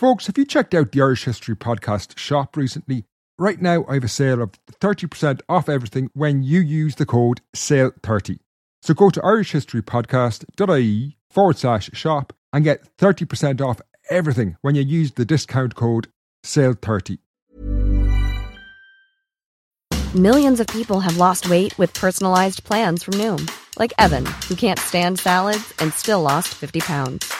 Folks, have you checked out the Irish History Podcast shop recently? Right now, I have a sale of 30% off everything when you use the code SALE30. So go to irishhistorypodcast.ie forward slash shop and get 30% off everything when you use the discount code SALE30. Millions of people have lost weight with personalized plans from Noom, like Evan, who can't stand salads and still lost 50 pounds.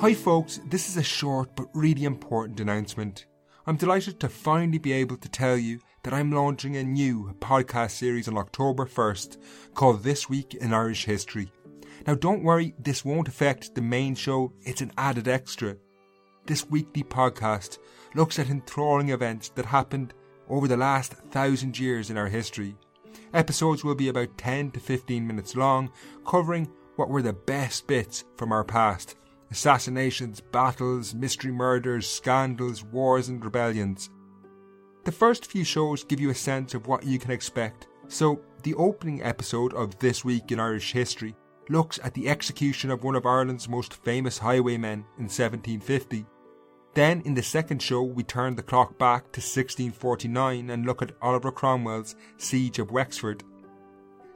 Hi, folks, this is a short but really important announcement. I'm delighted to finally be able to tell you that I'm launching a new podcast series on October 1st called This Week in Irish History. Now, don't worry, this won't affect the main show, it's an added extra. This weekly podcast looks at enthralling events that happened over the last thousand years in our history. Episodes will be about 10 to 15 minutes long, covering what were the best bits from our past assassinations, battles, mystery murders, scandals, wars, and rebellions. The first few shows give you a sense of what you can expect, so the opening episode of This Week in Irish History looks at the execution of one of Ireland's most famous highwaymen in 1750. Then, in the second show, we turn the clock back to 1649 and look at Oliver Cromwell's Siege of Wexford.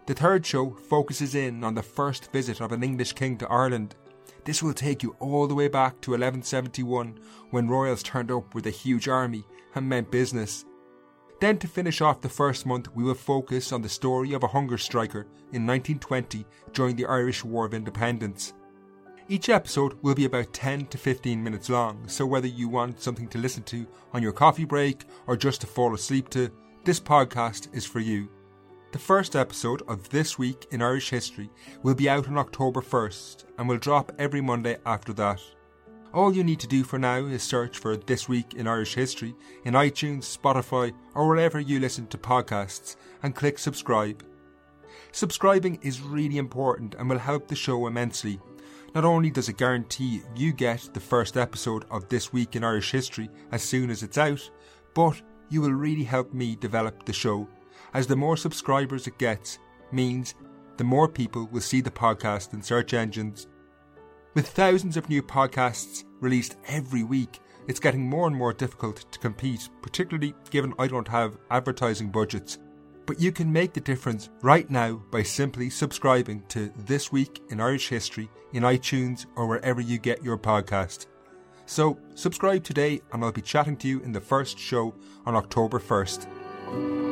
The third show focuses in on the first visit of an English king to Ireland this will take you all the way back to 1171 when royals turned up with a huge army and meant business. Then, to finish off the first month, we will focus on the story of a hunger striker in 1920 during the Irish War of Independence. Each episode will be about 10 to 15 minutes long, so whether you want something to listen to on your coffee break or just to fall asleep to, this podcast is for you. The first episode of This Week in Irish History will be out on October 1st and will drop every Monday after that. All you need to do for now is search for This Week in Irish History in iTunes, Spotify, or wherever you listen to podcasts and click subscribe. Subscribing is really important and will help the show immensely. Not only does it guarantee you get the first episode of This Week in Irish History as soon as it's out, but you will really help me develop the show as the more subscribers it gets means the more people will see the podcast in search engines. With thousands of new podcasts released every week, it's getting more and more difficult to compete, particularly given I don't have advertising budgets. But you can make the difference right now by simply subscribing to This Week in Irish History in iTunes or wherever you get your podcast. So, subscribe today and I'll be chatting to you in the first show on October 1st.